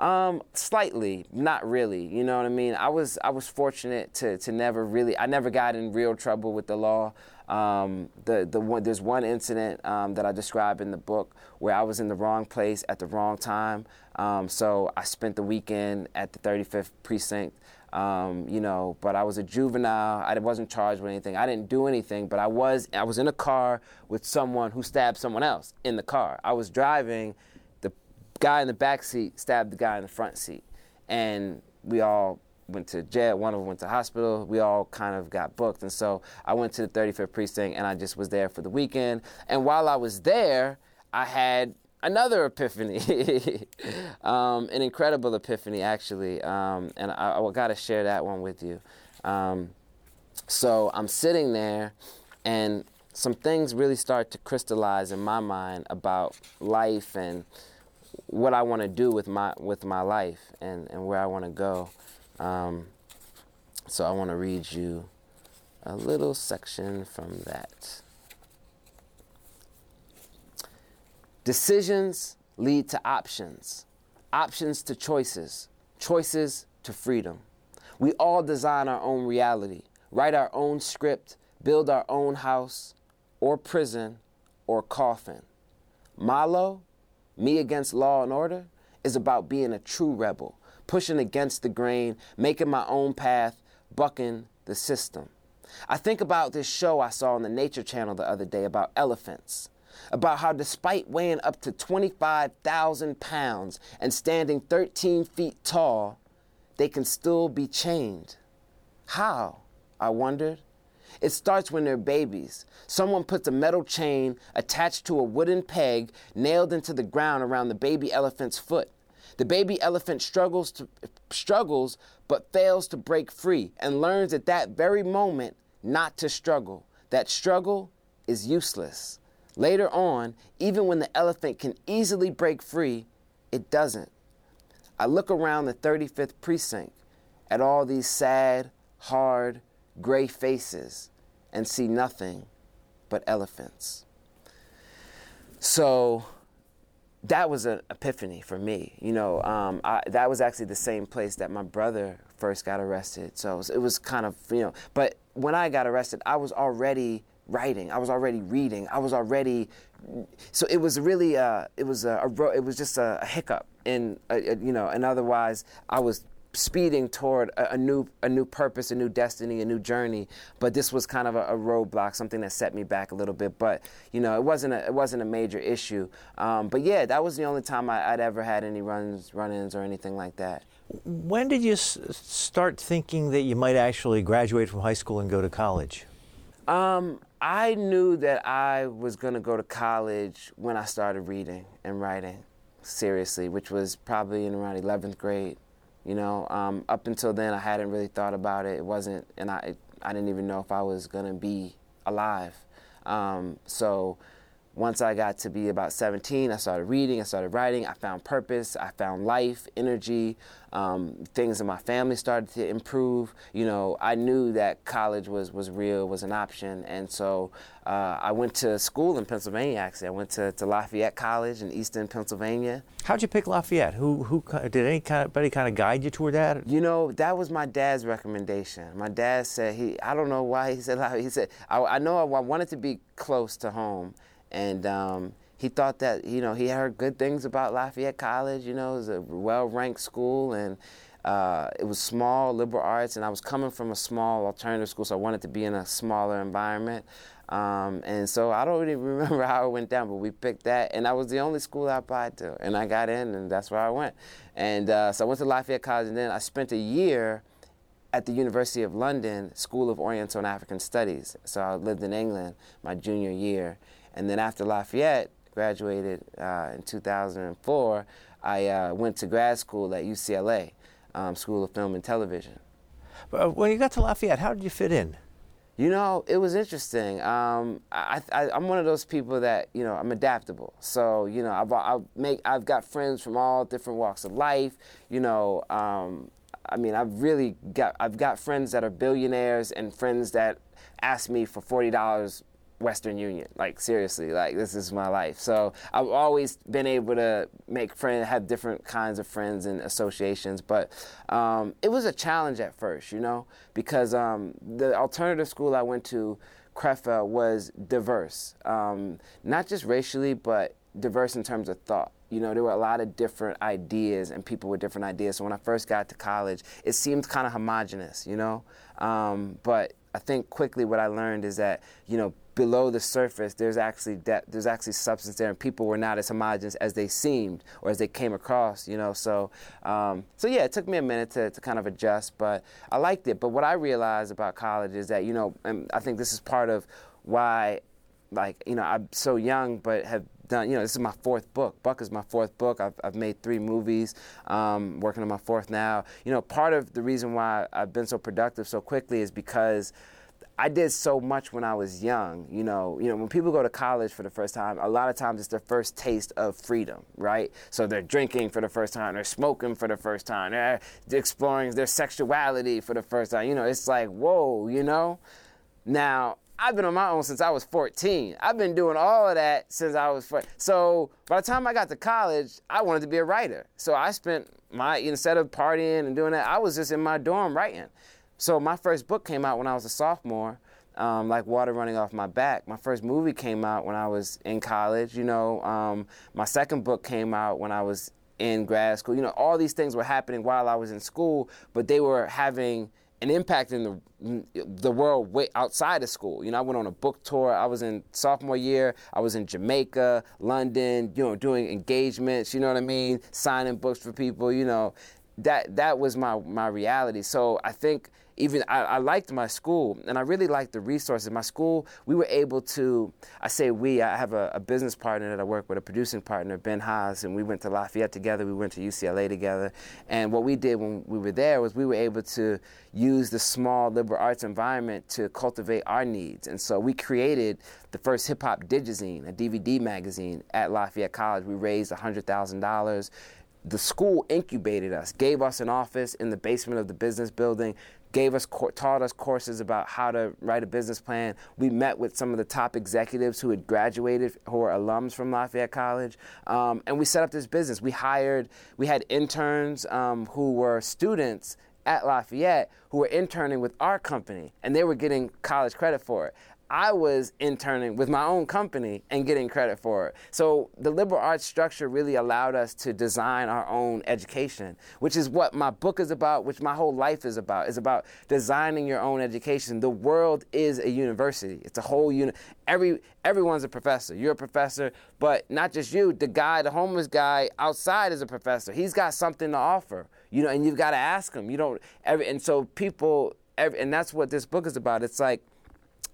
Um, slightly, not really. You know what I mean? I was I was fortunate to to never really. I never got in real trouble with the law. Um, the the one there's one incident um, that I describe in the book where I was in the wrong place at the wrong time. Um, so I spent the weekend at the 35th precinct um, you know, but I was a juvenile. I wasn't charged with anything. I didn't do anything, but I was I was in a car with someone who stabbed someone else in the car. I was driving. The guy in the back seat stabbed the guy in the front seat, and we all went to jail. One of them went to hospital. We all kind of got booked, and so I went to the 35th precinct, and I just was there for the weekend. And while I was there, I had another epiphany, um, an incredible epiphany actually, um, and I, I got to share that one with you. Um, so I'm sitting there, and some things really start to crystallize in my mind about life and what I want to do with my with my life and, and where I want to go. Um, so I want to read you a little section from that. Decisions lead to options, options to choices, choices to freedom. We all design our own reality, write our own script, build our own house, or prison, or coffin. Malo, Me Against Law and Order, is about being a true rebel, pushing against the grain, making my own path, bucking the system. I think about this show I saw on the Nature Channel the other day about elephants about how, despite weighing up to 25,000 pounds and standing 13 feet tall, they can still be chained. How? I wondered. It starts when they're babies. Someone puts a metal chain attached to a wooden peg nailed into the ground around the baby elephant's foot. The baby elephant struggles to, struggles but fails to break free and learns at that very moment not to struggle. That struggle is useless. Later on, even when the elephant can easily break free, it doesn't. I look around the 35th precinct at all these sad, hard, gray faces and see nothing but elephants. So that was an epiphany for me. You know, um, I, that was actually the same place that my brother first got arrested. So it was, it was kind of, you know, but when I got arrested, I was already writing. I was already reading. I was already, so it was really, uh, it was a, a, it was just a, a hiccup in, uh, uh, you know, and otherwise I was speeding toward a, a, new, a new purpose, a new destiny, a new journey. But this was kind of a, a, roadblock, something that set me back a little bit. But you know, it wasn't a, it wasn't a major issue. Um, but yeah, that was the only time I, would ever had any runs, run-ins, or anything like that. When did you s- start thinking that you might actually graduate from high school and go to college? Um, I knew that I was going to go to college when I started reading and writing seriously, which was probably in around 11th grade. You know, um, up until then, I hadn't really thought about it. It wasn't, and I, I didn't even know if I was going to be alive. Um, so once I got to be about 17, I started reading, I started writing, I found purpose, I found life, energy, um, things in my family started to improve. You know, I knew that college was, was real, was an option, and so uh, I went to school in Pennsylvania. Actually, I went to, to Lafayette College in Easton, Pennsylvania. How'd you pick Lafayette? Who who did anybody kind of guide you toward that? You know, that was my dad's recommendation. My dad said he, I don't know why he said He said I, I know I wanted to be close to home and um, he thought that you know he heard good things about Lafayette College. You know, it was a well-ranked school, and uh, it was small, liberal arts, and I was coming from a small alternative school, so I wanted to be in a smaller environment. Um, and so I don't really remember how it went down, but we picked that, and that was the only school I applied to, and I got in, and that's where I went. And uh, so I went to Lafayette College, and then I spent a year at the University of London School of Oriental and African Studies. So I lived in England my junior year. And then after Lafayette, graduated uh, in 2004, I uh, went to grad school at UCLA, um, School of Film and Television. Uh, when you got to Lafayette, how did you fit in? You know, it was interesting. Um, I, am one of those people that you know I'm adaptable. So you know, I've, i make I've got friends from all different walks of life. You know, um, I mean, I've really got I've got friends that are billionaires and friends that ask me for forty dollars Western Union. Like seriously, like this is my life. So I've always been able to make friends, have different kinds of friends and associations. But um, it was a challenge at first, you know, because um, the alternative school I went to, Crefeld, was diverse, um, not just racially, but diverse in terms of thought. You know, there were a lot of different ideas and people with different ideas. So when I first got to college, it seemed kind of homogenous, you know. Um, but I think quickly what I learned is that, you know, below the surface, there's actually de- there's actually substance there, and people were not as homogenous as they seemed or as they came across. You know, so um, so yeah, it took me a minute to, to kind of adjust, but I liked it. But what I realized about college is that you know, and I think this is part of why, like you know, I'm so young, but have done, you know, this is my fourth book. Buck is my fourth book. I've, I've made three movies, um, working on my fourth now. You know, part of the reason why I've been so productive so quickly is because I did so much when I was young. You know, you know, when people go to college for the first time, a lot of times it's their first taste of freedom, right? So they're drinking for the first time, they're smoking for the first time, they're exploring their sexuality for the first time. You know, it's like, whoa, you know. Now, I've been on my own since I was 14. I've been doing all of that since I was 14. So by the time I got to college, I wanted to be a writer. So I spent my, instead of partying and doing that, I was just in my dorm writing. So my first book came out when I was a sophomore, um, like water running off my back. My first movie came out when I was in college. You know, um, my second book came out when I was in grad school. You know, all these things were happening while I was in school, but they were having an impact in the the world way outside of school. You know, I went on a book tour. I was in sophomore year. I was in Jamaica, London. You know, doing engagements. You know what I mean? Signing books for people. You know, that that was my my reality. So I think even I, I, liked my school and I really liked the resources. My school, we were able to, I say we, I have a, a business partner that I work with, a producing partner, Ben Haas, and we went to Lafayette together, we went to UCLA together. And what we did when we were there was we were able to use the small liberal arts environment to cultivate our needs. And so we created the first hip hop digizine, a DVD magazine at Lafayette College. We raised $100,000 the school incubated us, gave us an office in the basement of the business building, gave us taught us courses about how to write a business plan. We met with some of the top executives who had graduated, who were alums from Lafayette College, um, and we set up this business. We hired, we had interns um, who were students at Lafayette who were interning with our company, and they were getting college credit for it. I was interning with my own company and getting credit for it. So the liberal arts structure really allowed us to design our own education, which is what my book is about, which my whole life is about. Is about designing your own education. The world is a university. It's a whole uni- every everyone's a professor. You're a professor, but not just you. The guy, the homeless guy outside is a professor. He's got something to offer. You know, and you've got to ask him. You don't every, and so people every, and that's what this book is about. It's like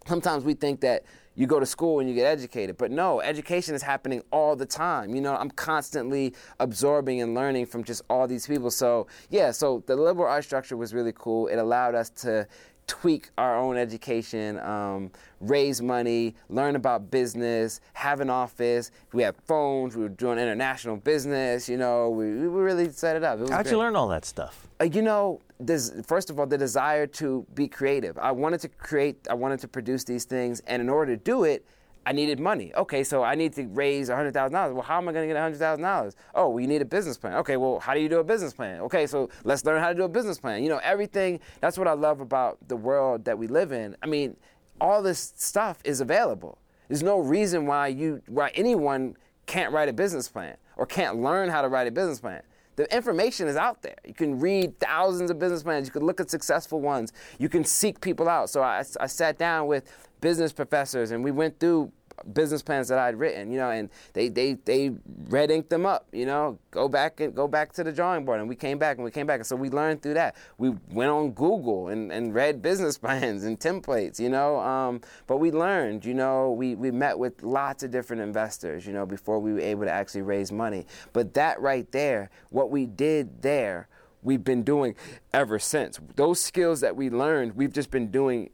sometimes we think that you go to school and you get educated but no education is happening all the time. You know i'm constantly absorbing and learning from just all these people. So yeah so the liberal arts structure was really cool. It allowed us to tweak our own education, um, raise money, learn about business, have an office. We had phones. We were doing international business. You know, we, we really set it up. It How'd great. you learn all that stuff? Uh, you know, this, first of all, the desire to be creative. I wanted to create, I wanted to produce these things, and in order to do it, I needed money. Okay, so I need to raise $100,000. Well, how am I going to get $100,000? Oh, well, you need a business plan. Okay, well, how do you do a business plan? Okay, so let's learn how to do a business plan. You know, everything, that's what I love about the world that we live in. I mean, all this stuff is available. There's no reason why you why anyone can't write a business plan or can't learn how to write a business plan. The information is out there. You can read thousands of business plans. You can look at successful ones. You can seek people out. So I, I sat down with business professors and we went through business plans that I'd written, you know, and they they they red inked them up, you know, go back and go back to the drawing board, and we came back and we came back, and so we learned through that. We went on Google and, and read business plans and templates, you know, um, but we learned, you know, we we met with lots of different investors, you know, before we were able to actually raise money. But that right there, what we did there. We've been doing ever since. Those skills that we learned, we've just been doing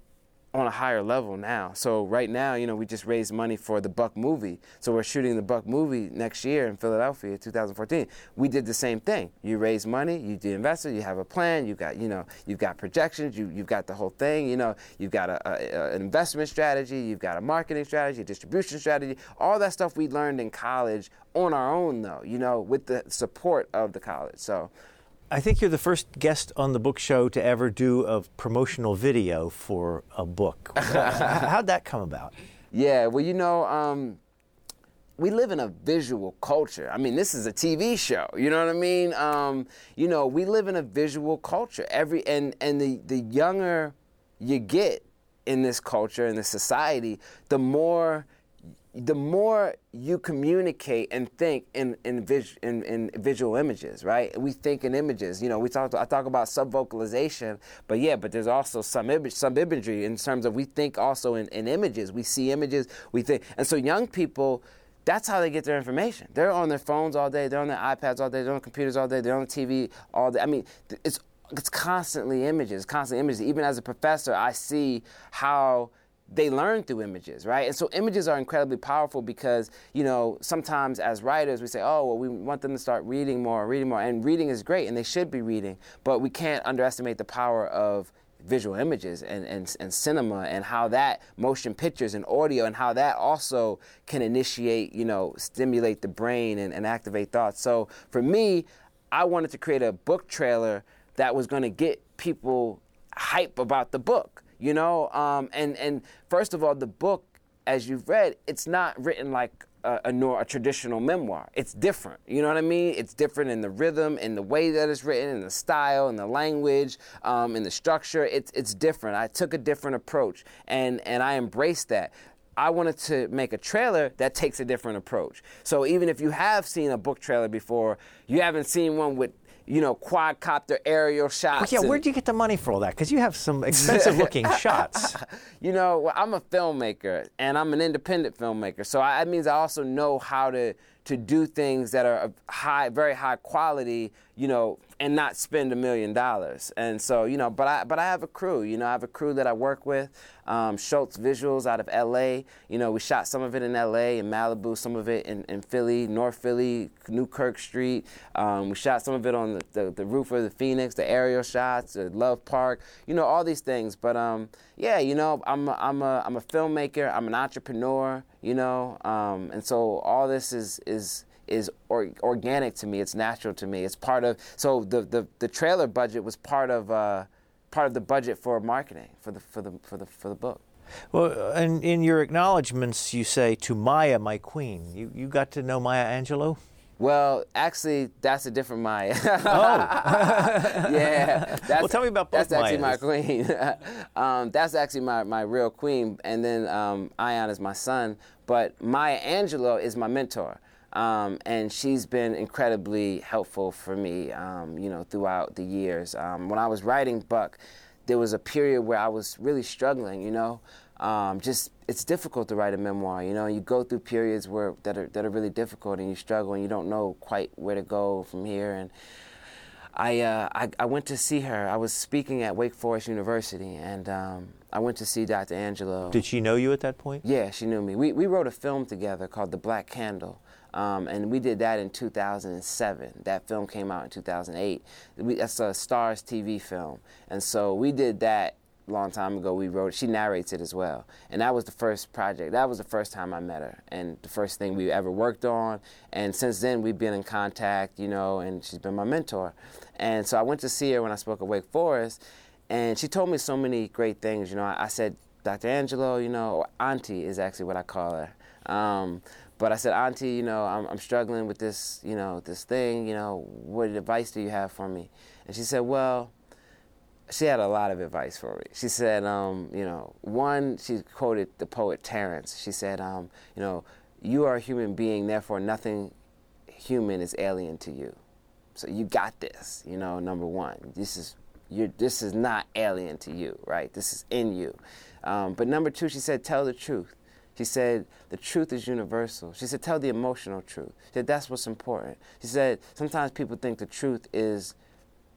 on a higher level now. So right now, you know, we just raised money for the Buck movie. So we're shooting the Buck movie next year in Philadelphia, 2014. We did the same thing. You raise money, you do investor, you have a plan, you got, you know, you've got projections, you you've got the whole thing. You know, you've got a, a, an investment strategy, you've got a marketing strategy, a distribution strategy. All that stuff we learned in college on our own, though. You know, with the support of the college. So. I think you're the first guest on the book show to ever do a promotional video for a book. How'd that come about? Yeah, well, you know, um, we live in a visual culture. I mean, this is a TV show. You know what I mean? Um, you know, we live in a visual culture. Every and and the the younger you get, in this culture in this society, the more the more you communicate and think in in, vis, in in, visual images, right? We think in images. You know, we talk. I talk about subvocalization, but yeah, but there's also some image, some imagery in terms of we think also in, in images. We see images. We think, and so young people. That's how they get their information. They're on their phones all day. They're on their iPads all day. They're on computers all day. They're on the TV all day. I mean, it's it's constantly images, constantly images. Even as a professor, I see how they learn through images, right? And so images are incredibly powerful because, you know, sometimes as writers we say, oh, well, we want them to start reading more, reading more. And reading is great and they should be reading, but we can't underestimate the power of visual images and, and, and cinema and how that motion pictures and audio and how that also can initiate, you know, stimulate the brain and, and activate thoughts. So for me, I wanted to create a book trailer that was going to get people hype about the book you know um, and and first of all the book as you've read it's not written like a, a, a, traditional memoir. It's different. You know what i mean? It's different in the rhythm in the way that it's written in the style in the language um, in the structure. It's, it's different. I took a different approach and and i embraced that. I wanted to make a trailer that takes a different approach. So even if you have seen a book trailer before, you haven't seen one with you know, quadcopter aerial shots. Well, yeah, where'd you get the money for all that? Because you have some expensive looking shots. You know, I'm a filmmaker and I'm an independent filmmaker, so I, that means I also know how to to do things that are of high, very high quality, you know, and not spend a million dollars. And so, you know, but I but I have a crew. You know, I have a crew that I work with. Um, Schultz Visuals out of L.A. You know, we shot some of it in L.A. in Malibu, some of it in, in Philly, North Philly, Newkirk Street. Um, we shot some of it on the, the, the, roof of the Phoenix, the aerial shots, the Love Park. You know, all these things. But um, yeah, you know, I'm a, I'm a I'm a filmmaker. I'm an entrepreneur. You know, um, and so all this is is is or, organic to me. It's natural to me. It's part of. So the the, the trailer budget was part of uh, part of the budget for marketing for the for the for the for the book. Well, and in your acknowledgments, you say to Maya, my queen. You you got to know Maya Angelou. Well, actually, that's a different Maya. oh. yeah. well, tell me about both That's actually my queen. um, that's actually my, my real queen. And then um, Ion is my son. But Maya Angelou is my mentor. Um, and she's been incredibly helpful for me, um, you know, throughout the years. Um, when I was writing Buck, there was a period where I was really struggling, you know. Um, just it's difficult to write a memoir, you know. You go through periods where that are that are really difficult, and you struggle, and you don't know quite where to go from here. And I, uh, I, I went to see her. I was speaking at Wake Forest University, and um, I went to see Dr. Angelou. Did she know you at that point? Yeah, she knew me. We we wrote a film together called The Black Candle. Um, and we did that in 2007. That film came out in 2008. We, that's a Starz TV film. And so we did that a long time ago. We wrote She narrates it as well. And that was the first project. That was the first time I met her and the first thing we ever worked on. And since then, we've been in contact, you know, and she's been my mentor. And so I went to see her when I spoke at Wake Forest. And she told me so many great things. You know, I, I said, Dr. Angelou, you know, Auntie is actually what I call her. Um, but I said, Auntie, you know, I'm, I'm struggling with this, you know, this thing. You know, what advice do you have for me? And she said, Well, she had a lot of advice for me. She said, um, you know, one, she quoted the poet Terence. She said, um, you know, you are a human being, therefore nothing human is alien to you. So you got this, you know, number one. This is you this is not alien to you, right? This is in you. Um, but number two, she said, tell the truth. She said, the truth is universal. She said, tell the emotional truth. She said, that's what's important. She said, sometimes people think the truth is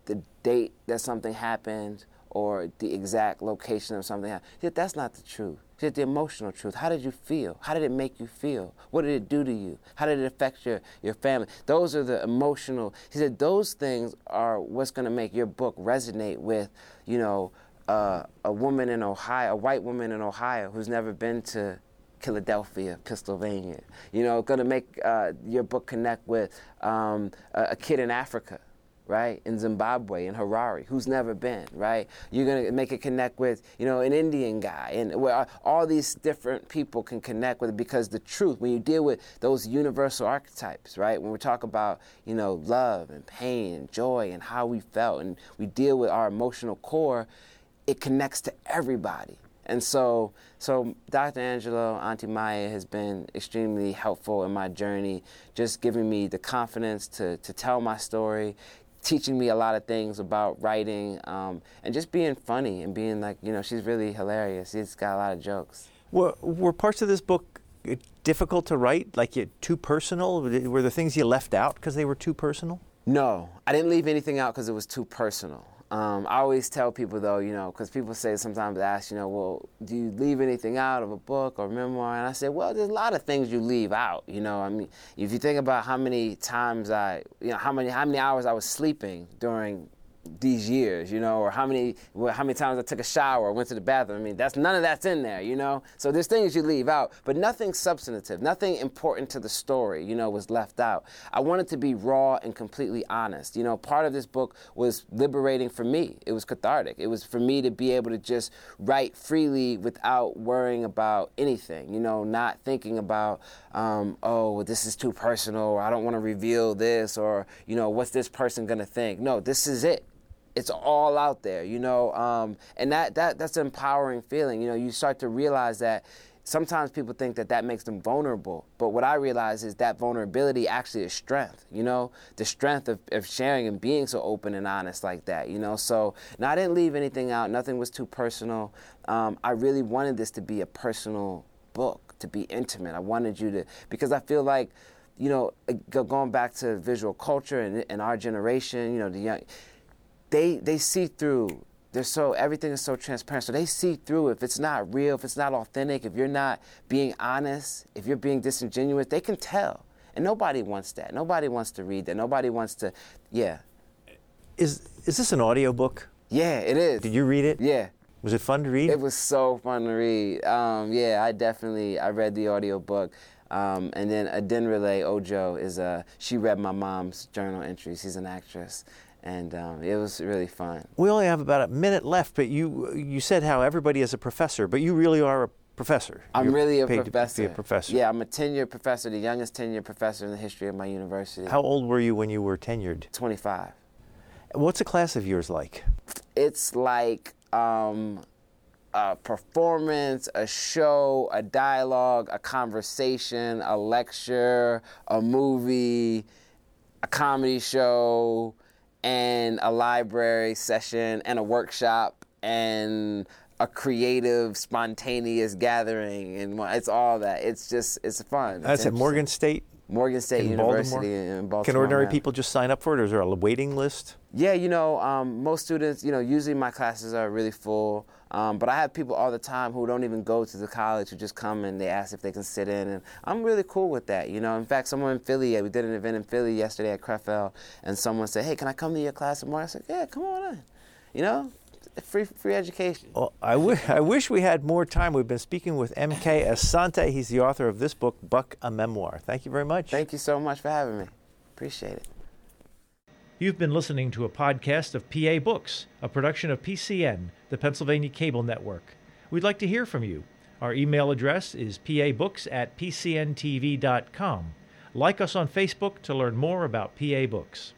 the date that something happened or the exact location of something happened. She said, that's not the truth. Said, the emotional truth. How did you feel? How did it make you feel? What did it do to you? How did it affect your, your family? Those are the emotional. He said, those things are what's going to make your book resonate with, you know, uh, a woman in Ohio, a white woman in Ohio who's never been to Philadelphia, Pennsylvania. You know, going to make uh, your book connect with um, a, a, kid in Africa, right? In Zimbabwe, in Harare, who's never been, right? You're going to make it connect with, you know, an Indian guy, and where all these different people can connect with it because the truth, when you deal with those universal archetypes, right? When we talk about, you know, love and pain and joy and how we felt, and we deal with our emotional core, it connects to everybody And so, so Dr. Angelou, Auntie Maya has been extremely helpful in my journey, just giving me the confidence to, to tell my story, teaching me a lot of things about writing, um, and just being funny and being like, you know, she's really hilarious. She's got a lot of jokes. Were, were parts of this book uh, difficult to write? Like too personal? Were there things you left out because they were too personal? No, I didn't leave anything out because it was too personal. Um, I always tell people though, you know, because people say sometimes they ask, you know, well, do you leave anything out of a book or memoir? And I say, well, there's a lot of things you leave out. You know, I mean, if you think about how many times I, you know, how many how many hours I was sleeping during these years, you know, or how many how many times I took a shower, or went to the bathroom. I mean, that's none of that's in there, you know. So there's things you leave out, but nothing substantive, nothing important to the story, you know, was left out. I wanted to be raw and completely honest. You know, part of this book was liberating for me. It was cathartic. It was for me to be able to just write freely without worrying about anything. You know, not thinking about, um, oh, well, this is too personal, or I don't want to reveal this, or you know, what's this person gonna think? No, this is it it's all out there, you know, um, and that, that that's an empowering feeling. You know, you start to realize that sometimes people think that that makes them vulnerable, but what I realize is that vulnerability actually is strength. You know, the strength of, of sharing and being so open and honest like that. You know, so now I didn't leave anything out. Nothing was too personal. Um, I really wanted this to be a personal book, to be intimate. I wanted you to because I feel like. You know, going back to visual culture and, and our generation, you know, the young, they they see through. They're so everything is so transparent. So they see through if it's not real, if it's not authentic, if you're not being honest, if you're being disingenuous, they can tell. And nobody wants that. Nobody wants to read that. Nobody wants to yeah. Is is this an audio book? Yeah, it is. Did you read it? Yeah. Was it fun to read? It was so fun to read. Um, yeah, I definitely I read the audio book. Um, and then Adenrele Ojo is a she read my mom's journal entries. She's an actress, and um, it was really fun. We only have about a minute left, but you you said how everybody is a professor, but you really are a professor. I'm You're really a professor. To be a professor. Yeah, I'm a tenured professor, the youngest tenured professor in the history of my university. How old were you when you were tenured? 25. What's a class of yours like? It's like um, a performance, a show, a dialogue, a conversation, a lecture, a movie, a comedy show and a library session and a workshop and a creative, spontaneous gathering, and it's all that. It's just it's fun. That's it's at Morgan State. Morgan State in University Baltimore? in Baltimore. Can ordinary people just sign up for it, or is there a waiting list? Yeah, you know, um, most students, you know, usually my classes are really full. Um, but I have people all the time who don't even go to the college who just come and they ask if they can sit in, and I'm really cool with that. You know, in fact, someone in Philly, we did an event in Philly yesterday at Crefeld, and someone said, "Hey, can I come to your class tomorrow?" I said, "Yeah, come on in." You know, free free education. Well, I, w- I wish we had more time. We've been speaking with M.K. Asante. He's the author of this book, Buck, a Memoir. Thank you very much. Thank you so much for having me. Appreciate it. You've been listening to a podcast of PA Books, a production of PCN, the Pennsylvania Cable Network. We'd like to hear from you. Our email address is pabooks at pcntv.com. Like us on Facebook to learn more about PA Books.